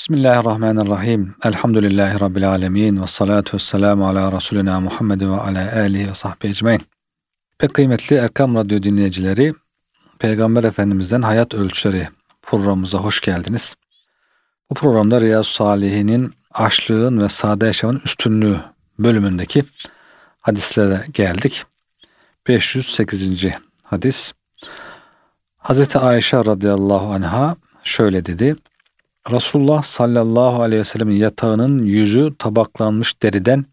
Bismillahirrahmanirrahim. Elhamdülillahi Rabbil alemin. Ve salatu ve selamu ala Resulina Muhammed ve ala alihi ve sahbihi ecmain. Pek kıymetli Erkam Radyo dinleyicileri, Peygamber Efendimiz'den Hayat Ölçüleri programımıza hoş geldiniz. Bu programda Riyaz Salihinin açlığın ve sade yaşamın üstünlüğü bölümündeki hadislere geldik. 508. hadis. Hazreti Ayşe radıyallahu anha şöyle dedi. Resulullah sallallahu aleyhi ve sellemin yatağının yüzü tabaklanmış deriden,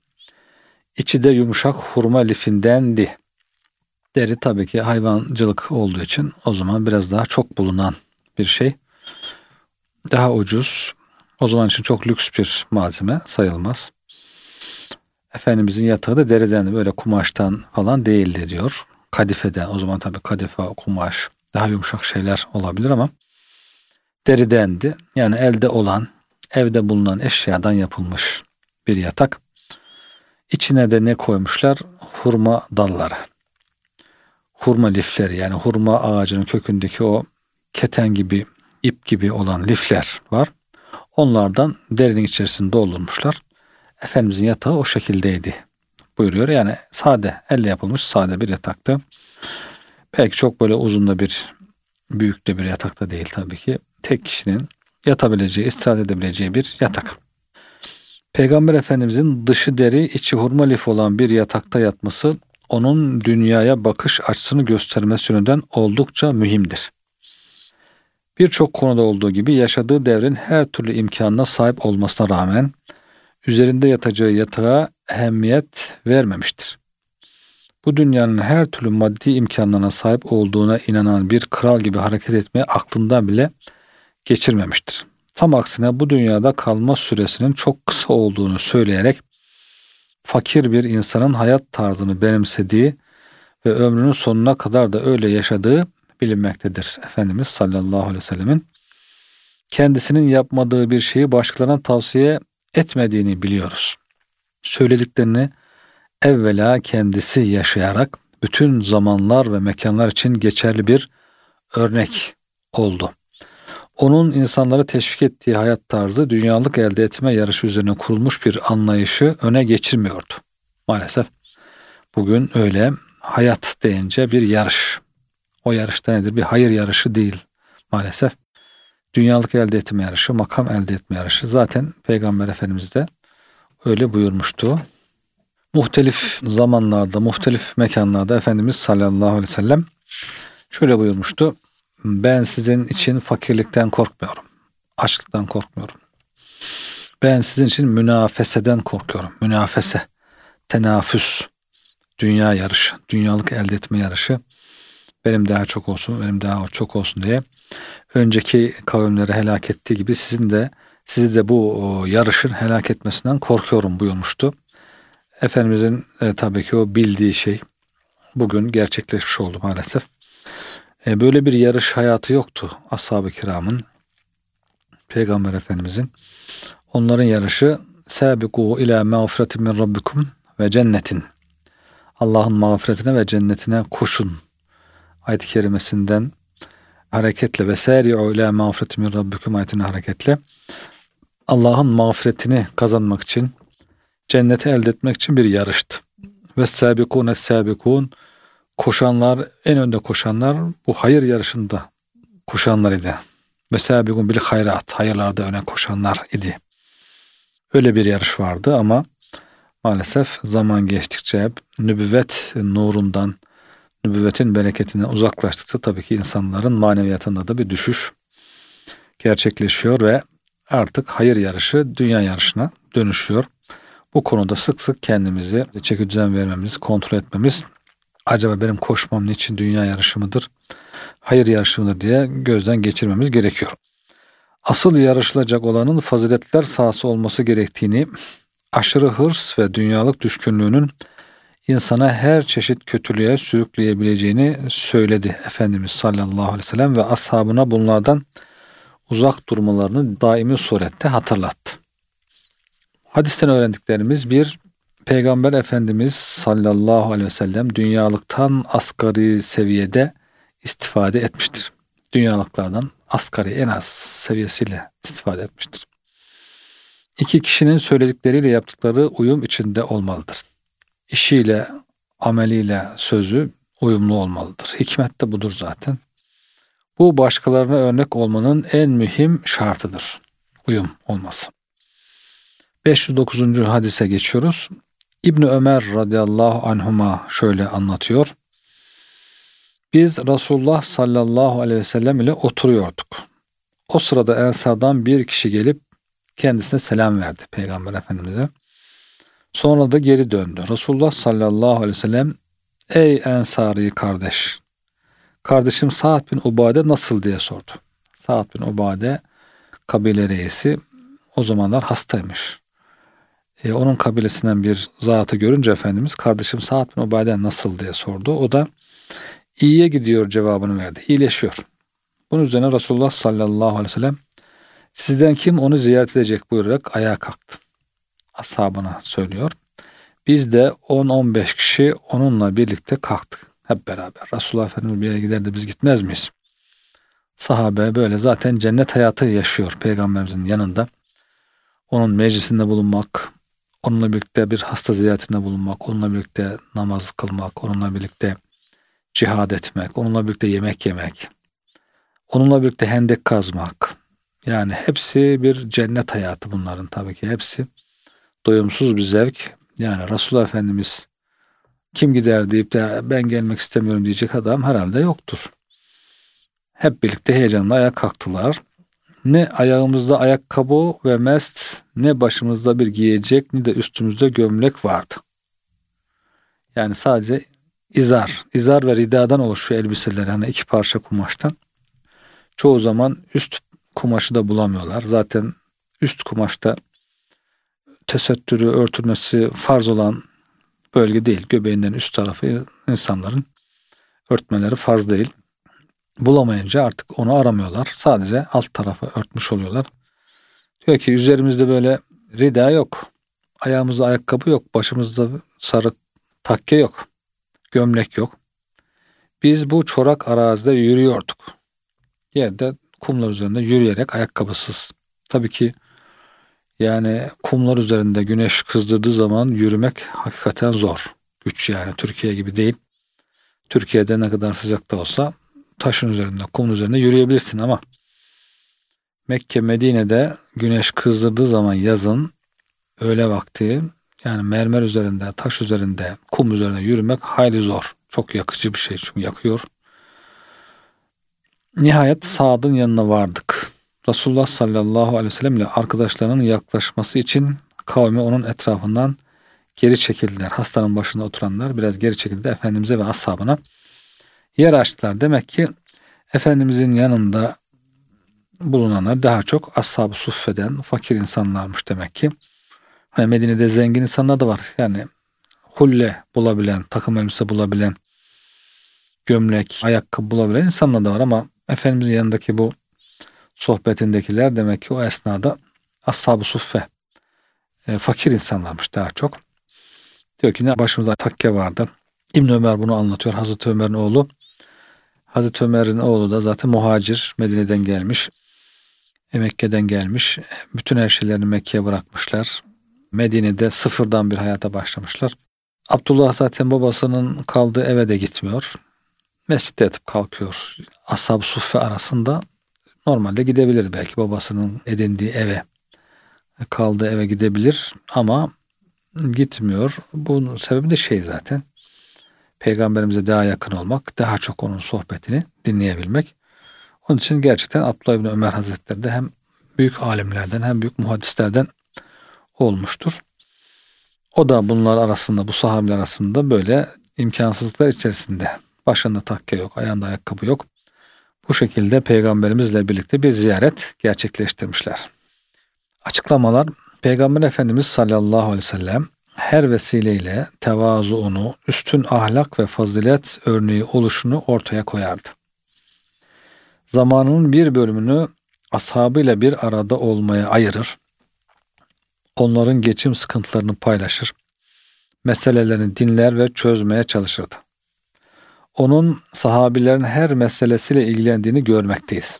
içi de yumuşak hurma lifindendi. Deri tabii ki hayvancılık olduğu için o zaman biraz daha çok bulunan bir şey. Daha ucuz, o zaman için çok lüks bir malzeme sayılmaz. Efendimizin yatağı da deriden böyle kumaştan falan değildi diyor. Kadifeden o zaman tabii kadife, kumaş daha yumuşak şeyler olabilir ama deridendi. Yani elde olan, evde bulunan eşyadan yapılmış bir yatak. İçine de ne koymuşlar? Hurma dalları. Hurma lifleri yani hurma ağacının kökündeki o keten gibi, ip gibi olan lifler var. Onlardan derinin içerisinde doldurmuşlar. Efendimizin yatağı o şekildeydi buyuruyor. Yani sade, elle yapılmış sade bir yataktı. Belki çok böyle uzun da bir büyük de bir yatakta değil tabii ki. Tek kişinin yatabileceği, istirahat edebileceği bir yatak. Peygamber Efendimizin dışı deri, içi hurma lif olan bir yatakta yatması onun dünyaya bakış açısını göstermesi yönünden oldukça mühimdir. Birçok konuda olduğu gibi yaşadığı devrin her türlü imkanına sahip olmasına rağmen üzerinde yatacağı yatağa ehemmiyet vermemiştir. Bu dünyanın her türlü maddi imkanlarına sahip olduğuna inanan bir kral gibi hareket etmeye aklından bile. Tam aksine bu dünyada kalma süresinin çok kısa olduğunu söyleyerek fakir bir insanın hayat tarzını benimsediği ve ömrünün sonuna kadar da öyle yaşadığı bilinmektedir. Efendimiz sallallahu aleyhi ve sellemin kendisinin yapmadığı bir şeyi başkalarına tavsiye etmediğini biliyoruz. Söylediklerini evvela kendisi yaşayarak bütün zamanlar ve mekanlar için geçerli bir örnek oldu. Onun insanları teşvik ettiği hayat tarzı dünyalık elde etme yarışı üzerine kurulmuş bir anlayışı öne geçirmiyordu. Maalesef bugün öyle hayat deyince bir yarış. O yarışta nedir? Bir hayır yarışı değil maalesef. Dünyalık elde etme yarışı, makam elde etme yarışı. Zaten Peygamber Efendimiz de öyle buyurmuştu. Muhtelif zamanlarda, muhtelif mekanlarda Efendimiz sallallahu aleyhi ve sellem şöyle buyurmuştu. Ben sizin için fakirlikten korkmuyorum. Açlıktan korkmuyorum. Ben sizin için münafeseden korkuyorum. Münafese, tenafüs, dünya yarışı, dünyalık elde etme yarışı benim daha çok olsun, benim daha çok olsun diye önceki kavimleri helak ettiği gibi sizin de sizi de bu yarışın helak etmesinden korkuyorum buyurmuştu. Efendimizin e, tabii ki o bildiği şey bugün gerçekleşmiş oldu maalesef. E, böyle bir yarış hayatı yoktu ashab-ı kiramın, Peygamber Efendimizin. Onların yarışı Sabiku ila mağfiretin min rabbikum ve cennetin. Allah'ın mağfiretine ve cennetine koşun. Ayet-i kerimesinden hareketle ve seri'u ila mağfiretin min rabbikum ayetine hareketle Allah'ın mağfiretini kazanmak için cenneti elde etmek için bir yarıştı. Ve sabikune sabikun koşanlar en önde koşanlar bu hayır yarışında koşanlar idi. Ve sabikun bil hayrat hayırlarda öne koşanlar idi. Öyle bir yarış vardı ama maalesef zaman geçtikçe hep nübüvvet nurundan, nübüvvetin bereketinden uzaklaştıkça tabii ki insanların maneviyatında da bir düşüş gerçekleşiyor ve artık hayır yarışı dünya yarışına dönüşüyor. Bu konuda sık sık kendimizi çeki düzen vermemiz, kontrol etmemiz acaba benim koşmam niçin dünya yarışı mıdır, hayır yarışı mıdır diye gözden geçirmemiz gerekiyor. Asıl yarışılacak olanın faziletler sahası olması gerektiğini, aşırı hırs ve dünyalık düşkünlüğünün insana her çeşit kötülüğe sürükleyebileceğini söyledi Efendimiz sallallahu aleyhi ve sellem ve ashabına bunlardan uzak durmalarını daimi surette hatırlattı. Hadisten öğrendiklerimiz bir, Peygamber Efendimiz sallallahu aleyhi ve sellem dünyalıktan asgari seviyede istifade etmiştir. Dünyalıklardan asgari en az seviyesiyle istifade etmiştir. İki kişinin söyledikleriyle yaptıkları uyum içinde olmalıdır. İşiyle, ameliyle sözü uyumlu olmalıdır. Hikmet de budur zaten. Bu başkalarına örnek olmanın en mühim şartıdır. Uyum olması. 509. hadise geçiyoruz. İbn Ömer radıyallahu anhuma şöyle anlatıyor. Biz Resulullah sallallahu aleyhi ve sellem ile oturuyorduk. O sırada Ensar'dan bir kişi gelip kendisine selam verdi Peygamber Efendimiz'e. Sonra da geri döndü. Resulullah sallallahu aleyhi ve sellem Ey Ensari kardeş Kardeşim Sa'd bin Ubade nasıl diye sordu. Sa'd bin Ubade kabile reisi o zamanlar hastaymış. E, onun kabilesinden bir zatı görünce Efendimiz kardeşim Sa'd bin Ubade nasıl diye sordu. O da iyiye gidiyor cevabını verdi. İyileşiyor. Bunun üzerine Resulullah sallallahu aleyhi ve sellem sizden kim onu ziyaret edecek buyurarak ayağa kalktı. Ashabına söylüyor. Biz de 10-15 kişi onunla birlikte kalktık. Hep beraber. Resulullah Efendimiz bir yere gider de biz gitmez miyiz? Sahabe böyle zaten cennet hayatı yaşıyor Peygamberimizin yanında. Onun meclisinde bulunmak, onunla birlikte bir hasta ziyaretinde bulunmak, onunla birlikte namaz kılmak, onunla birlikte cihad etmek, onunla birlikte yemek yemek, onunla birlikte hendek kazmak. Yani hepsi bir cennet hayatı bunların tabii ki hepsi. Doyumsuz bir zevk. Yani Resulullah Efendimiz kim gider deyip de ben gelmek istemiyorum diyecek adam herhalde yoktur. Hep birlikte heyecanla ayağa kalktılar. Ne ayağımızda ayakkabı ve mest, ne başımızda bir giyecek, ne de üstümüzde gömlek vardı. Yani sadece izar, izar ve ridadan oluşuyor elbiseler. Hani iki parça kumaştan. Çoğu zaman üst kumaşı da bulamıyorlar. Zaten üst kumaşta tesettürü örtülmesi farz olan bölge değil. Göbeğinden üst tarafı insanların örtmeleri farz değil. Bulamayınca artık onu aramıyorlar. Sadece alt tarafı örtmüş oluyorlar. Diyor ki üzerimizde böyle rida yok. Ayağımızda ayakkabı yok. Başımızda sarı takke yok. Gömlek yok. Biz bu çorak arazide yürüyorduk. Yerde kumlar üzerinde yürüyerek ayakkabısız. Tabii ki yani kumlar üzerinde güneş kızdırdığı zaman yürümek hakikaten zor. Güç yani Türkiye gibi değil. Türkiye'de ne kadar sıcak da olsa taşın üzerinde, kumun üzerinde yürüyebilirsin ama Mekke, Medine'de güneş kızdırdığı zaman yazın öğle vakti yani mermer üzerinde, taş üzerinde, kum üzerinde yürümek hayli zor. Çok yakıcı bir şey çünkü yakıyor. Nihayet Sad'ın yanına vardık. Resulullah sallallahu aleyhi ve sellem ile arkadaşlarının yaklaşması için kavmi onun etrafından geri çekildiler. Hastanın başında oturanlar biraz geri çekildi. Efendimiz'e ve ashabına yer açtılar. Demek ki Efendimiz'in yanında bulunanlar daha çok ashab-ı suffeden fakir insanlarmış demek ki. Hani Medine'de zengin insanlar da var. Yani hulle bulabilen, takım elbise bulabilen, gömlek, ayakkabı bulabilen insanlar da var ama Efendimizin yanındaki bu sohbetindekiler demek ki o esnada ashab-ı suffe e, fakir insanlarmış daha çok. Diyor ki ne başımızda takke vardı. İbn Ömer bunu anlatıyor. Hazreti Ömer'in oğlu. Hazreti Ömer'in oğlu da zaten muhacir. Medine'den gelmiş. Mekke'den gelmiş. Bütün her şeylerini Mekke'ye bırakmışlar. Medine'de sıfırdan bir hayata başlamışlar. Abdullah zaten babasının kaldığı eve de gitmiyor. Mescitte yatıp kalkıyor. Ashab-ı Suffe arasında Normalde gidebilir belki babasının edindiği eve kaldığı eve gidebilir ama gitmiyor. Bunun sebebi de şey zaten. Peygamberimize daha yakın olmak, daha çok onun sohbetini dinleyebilmek. Onun için gerçekten Abdullah İbni Ömer Hazretleri de hem büyük alimlerden hem büyük muhaddislerden olmuştur. O da bunlar arasında, bu sahabeler arasında böyle imkansızlıklar içerisinde. Başında takke yok, ayağında ayakkabı yok. Bu şekilde peygamberimizle birlikte bir ziyaret gerçekleştirmişler. Açıklamalar Peygamber Efendimiz sallallahu aleyhi ve sellem her vesileyle tevazuunu, üstün ahlak ve fazilet örneği oluşunu ortaya koyardı. Zamanının bir bölümünü ashabıyla bir arada olmaya ayırır, onların geçim sıkıntılarını paylaşır, meselelerini dinler ve çözmeye çalışırdı onun sahabilerin her meselesiyle ilgilendiğini görmekteyiz.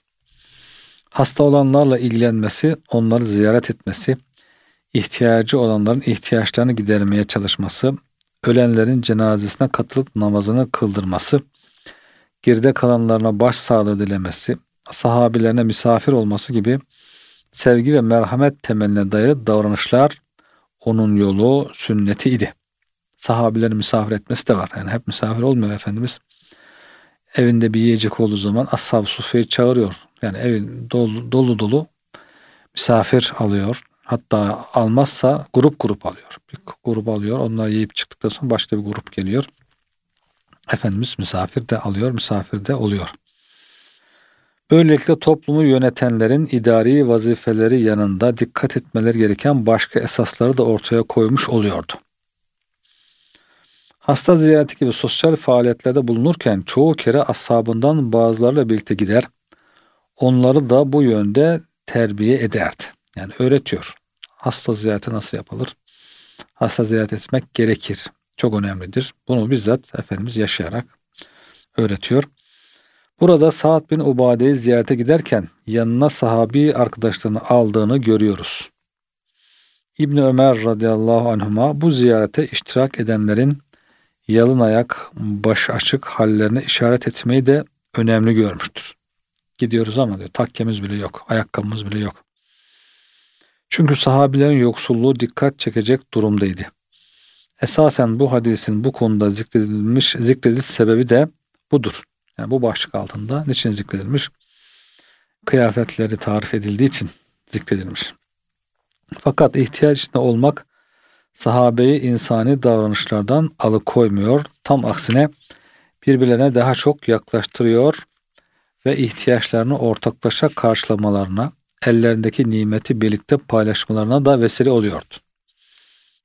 Hasta olanlarla ilgilenmesi, onları ziyaret etmesi, ihtiyacı olanların ihtiyaçlarını gidermeye çalışması, ölenlerin cenazesine katılıp namazını kıldırması, geride kalanlarına baş sağlığı dilemesi, sahabilerine misafir olması gibi sevgi ve merhamet temeline dayalı davranışlar onun yolu, sünneti idi. Sahabileri misafir etmesi de var. Yani hep misafir olmuyor Efendimiz. Evinde bir yiyecek olduğu zaman ashab-ı sufeyi çağırıyor. Yani evin dolu dolu, dolu misafir alıyor. Hatta almazsa grup grup alıyor. Bir grup alıyor. Onlar yiyip çıktıktan sonra başka bir grup geliyor. Efendimiz misafir de alıyor, misafir de oluyor. Böylelikle toplumu yönetenlerin idari vazifeleri yanında dikkat etmeleri gereken başka esasları da ortaya koymuş oluyordu. Hasta ziyareti gibi sosyal faaliyetlerde bulunurken çoğu kere ashabından bazılarıyla birlikte gider, onları da bu yönde terbiye ederdi. Yani öğretiyor. Hasta ziyareti nasıl yapılır? Hasta ziyaret etmek gerekir. Çok önemlidir. Bunu bizzat Efendimiz yaşayarak öğretiyor. Burada Sa'd bin Ubade'yi ziyarete giderken yanına sahabi arkadaşlarını aldığını görüyoruz. İbni Ömer radıyallahu anhuma bu ziyarete iştirak edenlerin yalın ayak, baş açık hallerine işaret etmeyi de önemli görmüştür. Gidiyoruz ama diyor takkemiz bile yok, ayakkabımız bile yok. Çünkü sahabilerin yoksulluğu dikkat çekecek durumdaydı. Esasen bu hadisin bu konuda zikredilmiş zikrediliş sebebi de budur. Yani bu başlık altında niçin zikredilmiş? Kıyafetleri tarif edildiği için zikredilmiş. Fakat ihtiyaç içinde olmak sahabeyi insani davranışlardan alıkoymuyor. Tam aksine birbirlerine daha çok yaklaştırıyor ve ihtiyaçlarını ortaklaşa karşılamalarına, ellerindeki nimeti birlikte paylaşmalarına da vesile oluyordu.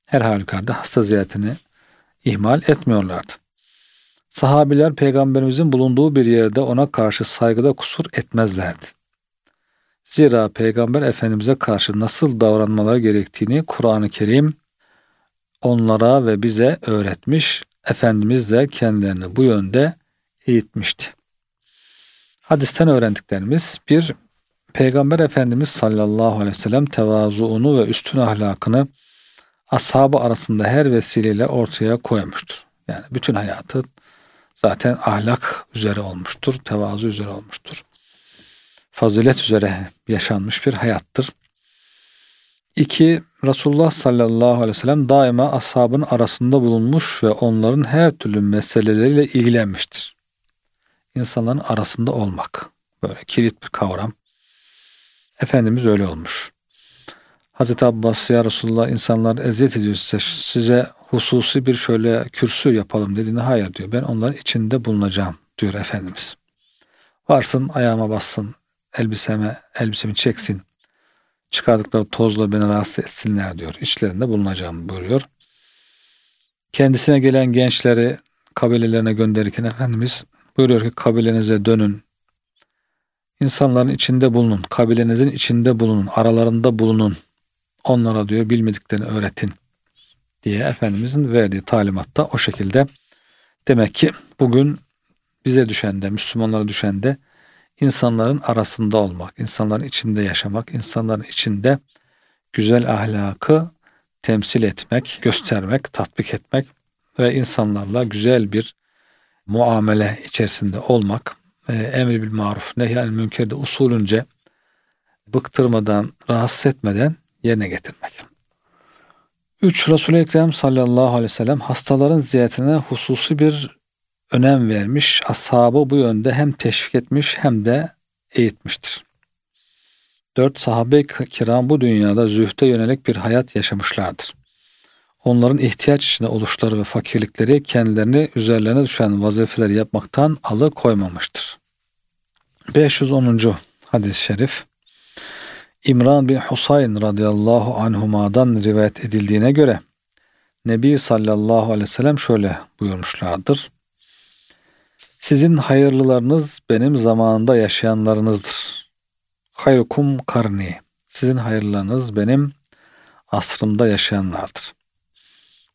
Her halükarda hasta ziyaretini ihmal etmiyorlardı. Sahabiler peygamberimizin bulunduğu bir yerde ona karşı saygıda kusur etmezlerdi. Zira peygamber efendimize karşı nasıl davranmaları gerektiğini Kur'an-ı Kerim onlara ve bize öğretmiş, Efendimiz de kendilerini bu yönde eğitmişti. Hadisten öğrendiklerimiz bir, Peygamber Efendimiz sallallahu aleyhi ve sellem tevazuunu ve üstün ahlakını ashabı arasında her vesileyle ortaya koymuştur. Yani bütün hayatı zaten ahlak üzere olmuştur, tevazu üzere olmuştur. Fazilet üzere yaşanmış bir hayattır. İki, Resulullah sallallahu aleyhi ve sellem daima ashabın arasında bulunmuş ve onların her türlü meseleleriyle ilgilenmiştir. İnsanların arasında olmak. Böyle kilit bir kavram. Efendimiz öyle olmuş. Hazreti Abbas ya Resulullah insanlar eziyet ediyor size, size hususi bir şöyle kürsü yapalım dediğinde hayır diyor. Ben onların içinde bulunacağım diyor Efendimiz. Varsın ayağıma bassın, elbiseme, elbisemi çeksin. Çıkardıkları tozla beni rahatsız etsinler diyor. İçlerinde bulunacağım buyuruyor. Kendisine gelen gençleri kabilelerine gönderirken Efendimiz buyuruyor ki kabilenize dönün. İnsanların içinde bulunun. Kabilenizin içinde bulunun. Aralarında bulunun. Onlara diyor bilmediklerini öğretin diye Efendimizin verdiği talimatta o şekilde. Demek ki bugün bize düşen de Müslümanlara düşen de insanların arasında olmak, insanların içinde yaşamak, insanların içinde güzel ahlakı temsil etmek, göstermek, tatbik etmek ve insanlarla güzel bir muamele içerisinde olmak, e, emri bil maruf, nehyal münkerde usulünce bıktırmadan, rahatsız etmeden yerine getirmek. 3. Resul-i Ekrem sallallahu aleyhi ve sellem hastaların ziyaretine hususi bir önem vermiş, ashabı bu yönde hem teşvik etmiş hem de eğitmiştir. 4. Sahabe-i kiram bu dünyada zühte yönelik bir hayat yaşamışlardır. Onların ihtiyaç içinde oluşları ve fakirlikleri kendilerini üzerlerine düşen vazifeleri yapmaktan alıkoymamıştır. 510. hadis-i şerif İmran bin Husayn radıyallahu anhuma'dan rivayet edildiğine göre Nebi sallallahu aleyhi ve sellem şöyle buyurmuşlardır. Sizin hayırlılarınız benim zamanında yaşayanlarınızdır. Hayrukum karni. Sizin hayırlarınız benim asrımda yaşayanlardır.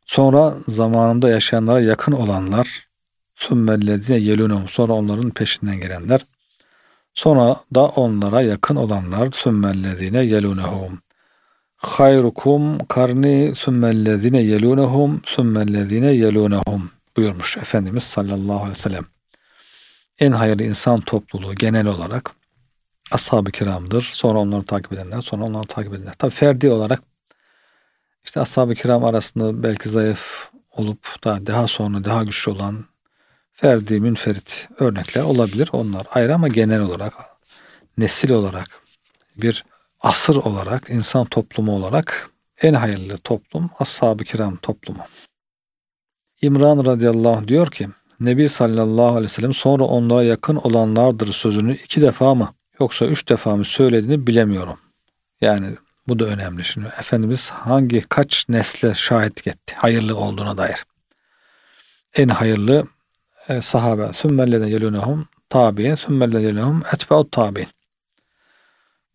Sonra zamanımda yaşayanlara yakın olanlar, sümmellezine yelunum. Sonra onların peşinden gelenler. Sonra da onlara yakın olanlar sümmellezine yelunehum. Hayrukum karni sümmellezine yelunehum sümmellezine yelunehum buyurmuş Efendimiz sallallahu aleyhi ve sellem. En hayırlı insan topluluğu genel olarak ashab-ı kiramdır. Sonra onları takip edenler, sonra onları takip edenler. Tabi ferdi olarak işte ashab-ı kiram arasında belki zayıf olup da daha sonra daha güçlü olan ferdi, münferit örnekler olabilir. Onlar ayrı ama genel olarak, nesil olarak, bir asır olarak, insan toplumu olarak en hayırlı toplum ashab-ı kiram toplumu. İmran radıyallahu diyor ki, Nebi sallallahu aleyhi ve sellem sonra onlara yakın olanlardır sözünü iki defa mı yoksa üç defa mı söylediğini bilemiyorum. Yani bu da önemli. Şimdi Efendimiz hangi kaç nesle şahitlik etti hayırlı olduğuna dair. En hayırlı e, sahabe sümmellene yelunehum tabi'in sümmellene yelunehum etbe'ut tabi'in.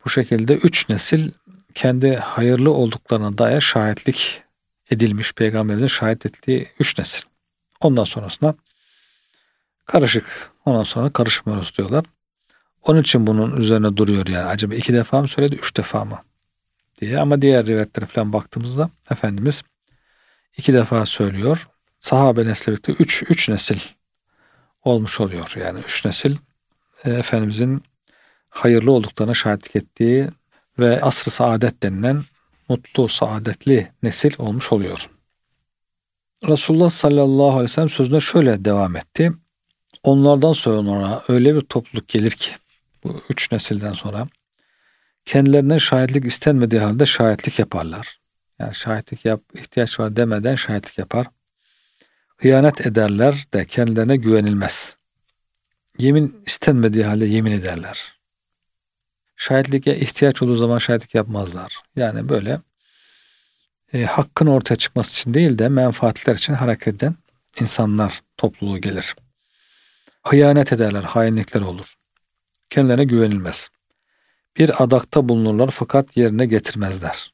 Bu şekilde üç nesil kendi hayırlı olduklarına dair şahitlik edilmiş peygamberimizin şahit ettiği üç nesil. Ondan sonrasında karışık. Ondan sonra karışmıyoruz diyorlar. Onun için bunun üzerine duruyor yani. Acaba iki defa mı söyledi, üç defa mı? Diye. Ama diğer rivayetlere falan baktığımızda Efendimiz iki defa söylüyor. Sahabe nesli birlikte üç, üç nesil olmuş oluyor. Yani üç nesil e, Efendimizin hayırlı olduklarına şahitlik ettiği ve asr-ı saadet denilen mutlu, saadetli nesil olmuş oluyor. Resulullah sallallahu aleyhi ve sellem sözüne şöyle devam etti. Onlardan sonra öyle bir topluluk gelir ki bu üç nesilden sonra kendilerinden şahitlik istenmediği halde şahitlik yaparlar. Yani şahitlik yap, ihtiyaç var demeden şahitlik yapar. Hıyanet ederler de kendilerine güvenilmez. Yemin istenmediği halde yemin ederler. Şahitliğe ihtiyaç olduğu zaman şahitlik yapmazlar. Yani böyle e, hakkın ortaya çıkması için değil de menfaatler için hareket eden insanlar topluluğu gelir. Hıyanet ederler, hainlikler olur. Kendilerine güvenilmez. Bir adakta bulunurlar fakat yerine getirmezler.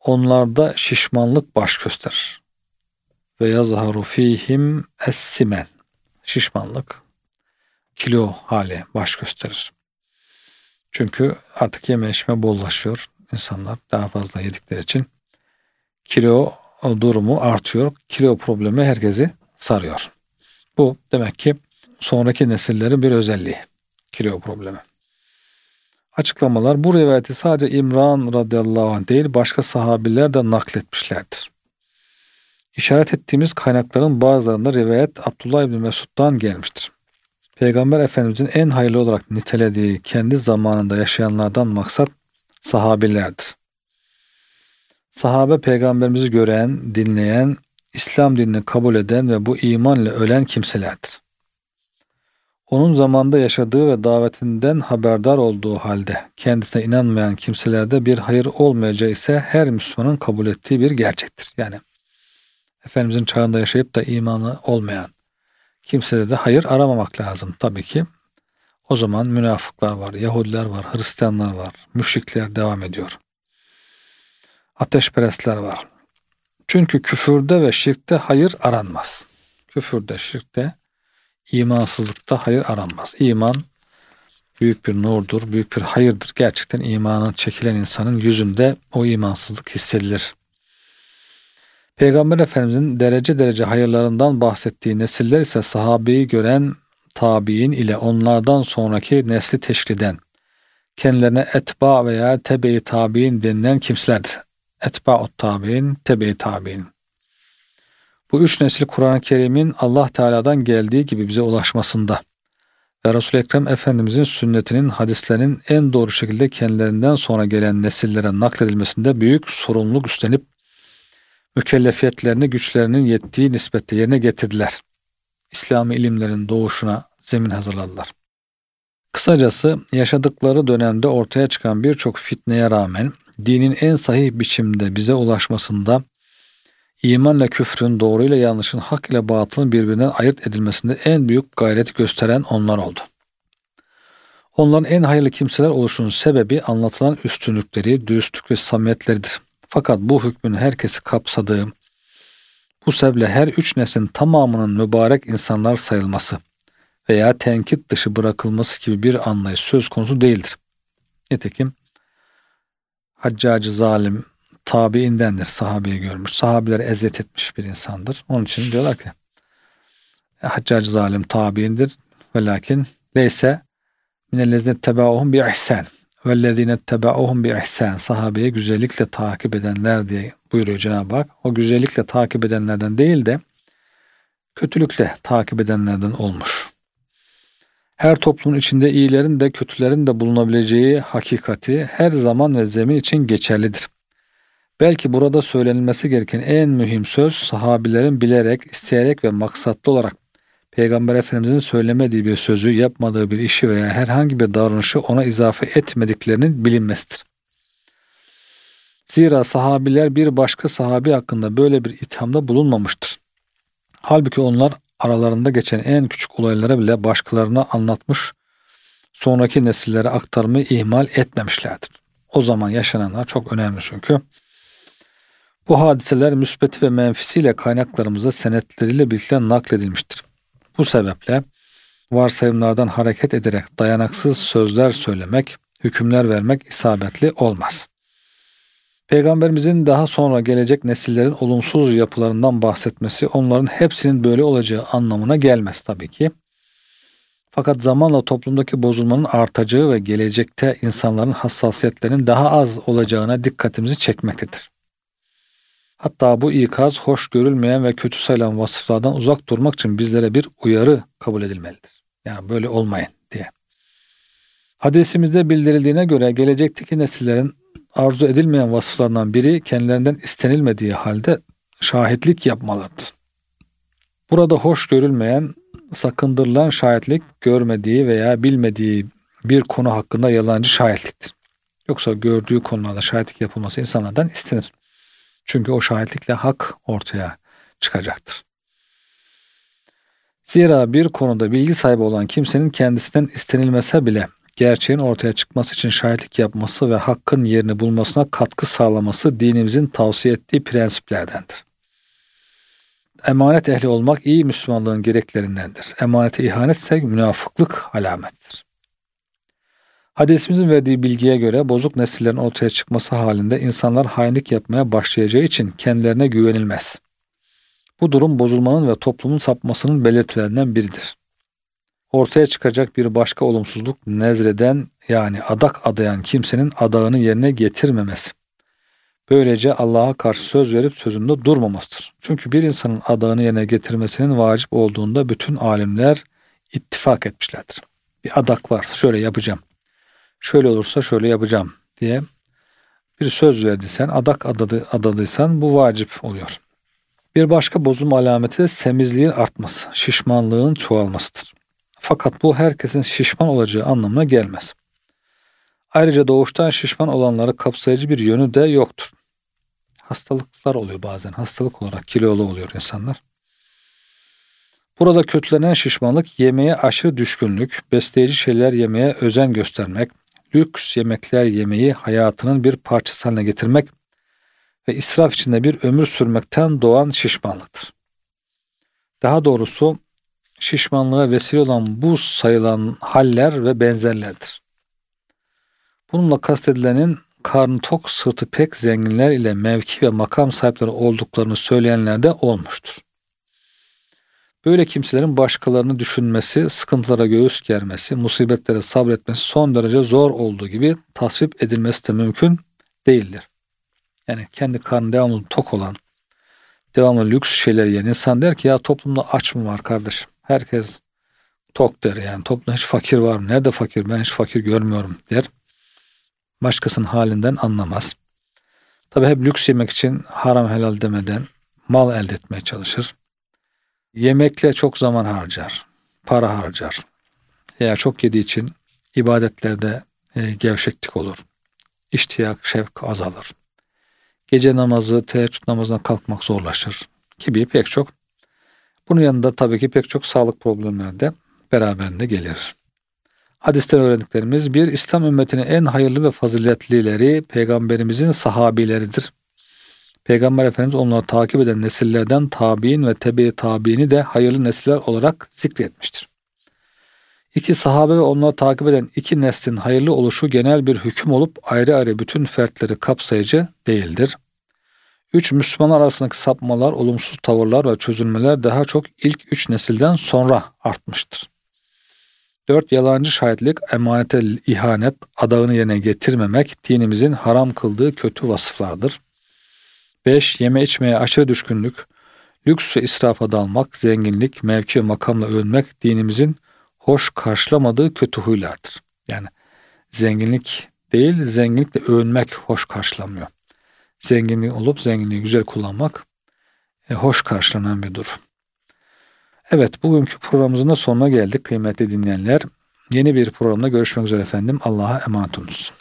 Onlarda şişmanlık baş gösterir. Ve yazharu fihim essimen. Şişmanlık, kilo hali baş gösterir. Çünkü artık yeme içme bollaşıyor. İnsanlar daha fazla yedikleri için kilo durumu artıyor. Kilo problemi herkesi sarıyor. Bu demek ki sonraki nesillerin bir özelliği. Kilo problemi. Açıklamalar bu rivayeti sadece İmran radıyallahu anh değil başka sahabiler de nakletmişlerdir. İşaret ettiğimiz kaynakların bazılarında rivayet Abdullah İbni Mesud'dan gelmiştir. Peygamber Efendimizin en hayırlı olarak nitelediği kendi zamanında yaşayanlardan maksat sahabilerdir. Sahabe peygamberimizi gören, dinleyen, İslam dinini kabul eden ve bu iman ile ölen kimselerdir. Onun zamanda yaşadığı ve davetinden haberdar olduğu halde kendisine inanmayan kimselerde bir hayır olmayacağı ise her Müslümanın kabul ettiği bir gerçektir. Yani Efendimizin çağında yaşayıp da imanı olmayan kimsede de hayır aramamak lazım tabii ki. O zaman münafıklar var, Yahudiler var, Hristiyanlar var, müşrikler devam ediyor. Ateşperestler var. Çünkü küfürde ve şirkte hayır aranmaz. Küfürde, şirkte imansızlıkta hayır aranmaz. İman büyük bir nurdur, büyük bir hayırdır. Gerçekten imanın çekilen insanın yüzünde o imansızlık hissedilir. Peygamber Efendimizin derece derece hayırlarından bahsettiği nesiller ise sahabeyi gören tabi'in ile onlardan sonraki nesli teşkil eden, kendilerine etba veya tebe-i tabi'in denilen kimselerdir. Etba'ut tabi'in, tebe-i tabi'in. Bu üç nesil Kur'an-ı Kerim'in Allah Teala'dan geldiği gibi bize ulaşmasında ve Resul-i Ekrem Efendimizin sünnetinin, hadislerinin en doğru şekilde kendilerinden sonra gelen nesillere nakledilmesinde büyük sorumluluk üstlenip mükellefiyetlerini güçlerinin yettiği nispette yerine getirdiler. İslami ilimlerin doğuşuna zemin hazırladılar. Kısacası yaşadıkları dönemde ortaya çıkan birçok fitneye rağmen dinin en sahih biçimde bize ulaşmasında imanla küfrün, doğruyla yanlışın, hak ile batılın birbirinden ayırt edilmesinde en büyük gayreti gösteren onlar oldu. Onların en hayırlı kimseler oluşunun sebebi anlatılan üstünlükleri, dürüstlük ve samimiyetleridir. Fakat bu hükmün herkesi kapsadığı, bu sebeple her üç neslin tamamının mübarek insanlar sayılması veya tenkit dışı bırakılması gibi bir anlayış söz konusu değildir. Nitekim Haccacı zalim, tabiindendir. Sahabeyi görmüş. Sahabeleri eziyet etmiş bir insandır. Onun için diyorlar ki Haccacı zalim tabiindir. Ve lakin leyse minellezine tebaohum bi ihsan. Vellezine tebaohum bi ihsan. Sahabeyi güzellikle takip edenler diye buyuruyor Cenab-ı Hak. O güzellikle takip edenlerden değil de kötülükle takip edenlerden olmuş. Her toplumun içinde iyilerin de kötülerin de bulunabileceği hakikati her zaman ve zemin için geçerlidir. Belki burada söylenilmesi gereken en mühim söz sahabilerin bilerek, isteyerek ve maksatlı olarak Peygamber Efendimizin söylemediği bir sözü, yapmadığı bir işi veya herhangi bir davranışı ona izafe etmediklerinin bilinmesidir. Zira sahabiler bir başka sahabi hakkında böyle bir ithamda bulunmamıştır. Halbuki onlar aralarında geçen en küçük olaylara bile başkalarına anlatmış, sonraki nesillere aktarmayı ihmal etmemişlerdir. O zaman yaşananlar çok önemli çünkü. Bu hadiseler müsbeti ve menfisiyle kaynaklarımıza senetleriyle birlikte nakledilmiştir. Bu sebeple varsayımlardan hareket ederek dayanaksız sözler söylemek, hükümler vermek isabetli olmaz. Peygamberimizin daha sonra gelecek nesillerin olumsuz yapılarından bahsetmesi onların hepsinin böyle olacağı anlamına gelmez tabii ki. Fakat zamanla toplumdaki bozulmanın artacağı ve gelecekte insanların hassasiyetlerinin daha az olacağına dikkatimizi çekmektedir. Hatta bu ikaz hoş görülmeyen ve kötü sayılan vasıflardan uzak durmak için bizlere bir uyarı kabul edilmelidir. Yani böyle olmayın diye. Hadisimizde bildirildiğine göre gelecekteki nesillerin arzu edilmeyen vasıflarından biri kendilerinden istenilmediği halde şahitlik yapmalarıdır. Burada hoş görülmeyen, sakındırılan şahitlik görmediği veya bilmediği bir konu hakkında yalancı şahitliktir. Yoksa gördüğü konularda şahitlik yapılması insanlardan istenir. Çünkü o şahitlikle hak ortaya çıkacaktır. Zira bir konuda bilgi sahibi olan kimsenin kendisinden istenilmese bile gerçeğin ortaya çıkması için şahitlik yapması ve hakkın yerini bulmasına katkı sağlaması dinimizin tavsiye ettiği prensiplerdendir. Emanet ehli olmak iyi Müslümanlığın gereklerindendir. Emanete ihanet ise münafıklık alamettir. Hadisimizin verdiği bilgiye göre bozuk nesillerin ortaya çıkması halinde insanlar hainlik yapmaya başlayacağı için kendilerine güvenilmez. Bu durum bozulmanın ve toplumun sapmasının belirtilerinden biridir. Ortaya çıkacak bir başka olumsuzluk nezreden yani adak adayan kimsenin adağını yerine getirmemesi. Böylece Allah'a karşı söz verip sözünde durmamasıdır. Çünkü bir insanın adağını yerine getirmesinin vacip olduğunda bütün alimler ittifak etmişlerdir. Bir adak varsa şöyle yapacağım şöyle olursa şöyle yapacağım diye bir söz verdiysen, adak adadı, adadıysan bu vacip oluyor. Bir başka bozulma alameti de semizliğin artması, şişmanlığın çoğalmasıdır. Fakat bu herkesin şişman olacağı anlamına gelmez. Ayrıca doğuştan şişman olanları kapsayıcı bir yönü de yoktur. Hastalıklar oluyor bazen. Hastalık olarak kilolu oluyor insanlar. Burada kötülenen şişmanlık yemeğe aşırı düşkünlük, besleyici şeyler yemeye özen göstermek, lüks yemekler yemeyi hayatının bir parçası haline getirmek ve israf içinde bir ömür sürmekten doğan şişmanlıktır. Daha doğrusu şişmanlığa vesile olan bu sayılan haller ve benzerlerdir. Bununla kastedilenin karnı tok sırtı pek zenginler ile mevki ve makam sahipleri olduklarını söyleyenler de olmuştur. Böyle kimselerin başkalarını düşünmesi, sıkıntılara göğüs germesi, musibetlere sabretmesi son derece zor olduğu gibi tasvip edilmesi de mümkün değildir. Yani kendi karnı devamlı tok olan, devamlı lüks şeyler yiyen insan der ki ya toplumda aç mı var kardeşim? Herkes tok der yani. Toplumda hiç fakir var mı? Nerede fakir? Ben hiç fakir görmüyorum der. Başkasının halinden anlamaz. Tabi hep lüks yemek için haram helal demeden mal elde etmeye çalışır. Yemekle çok zaman harcar, para harcar. Veya çok yediği için ibadetlerde e, gevşeklik olur. İştiyak, şevk azalır. Gece namazı, teheccüd namazına kalkmak zorlaşır gibi pek çok. Bunun yanında tabii ki pek çok sağlık problemleri de beraberinde gelir. Hadisten öğrendiklerimiz bir İslam ümmetinin en hayırlı ve faziletlileri peygamberimizin sahabileridir. Peygamber Efendimiz onları takip eden nesillerden tabi'in ve tebe tabi'ini de hayırlı nesiller olarak zikretmiştir. İki sahabe ve onları takip eden iki neslin hayırlı oluşu genel bir hüküm olup ayrı ayrı bütün fertleri kapsayıcı değildir. 3. Müslümanlar arasındaki sapmalar, olumsuz tavırlar ve çözülmeler daha çok ilk 3 nesilden sonra artmıştır. 4. Yalancı şahitlik, emanete ihanet, adağını yerine getirmemek dinimizin haram kıldığı kötü vasıflardır. 5. Yeme içmeye aşırı düşkünlük, lüks ve israfa dalmak, zenginlik, mevki ve makamla övünmek dinimizin hoş karşılamadığı kötü huylardır. Yani zenginlik değil, zenginlikle övünmek hoş karşılanmıyor. Zenginliği olup zenginliği güzel kullanmak e, hoş karşılanan bir durum. Evet, bugünkü programımızın da sonuna geldik kıymetli dinleyenler. Yeni bir programda görüşmek üzere efendim. Allah'a emanet olunuz.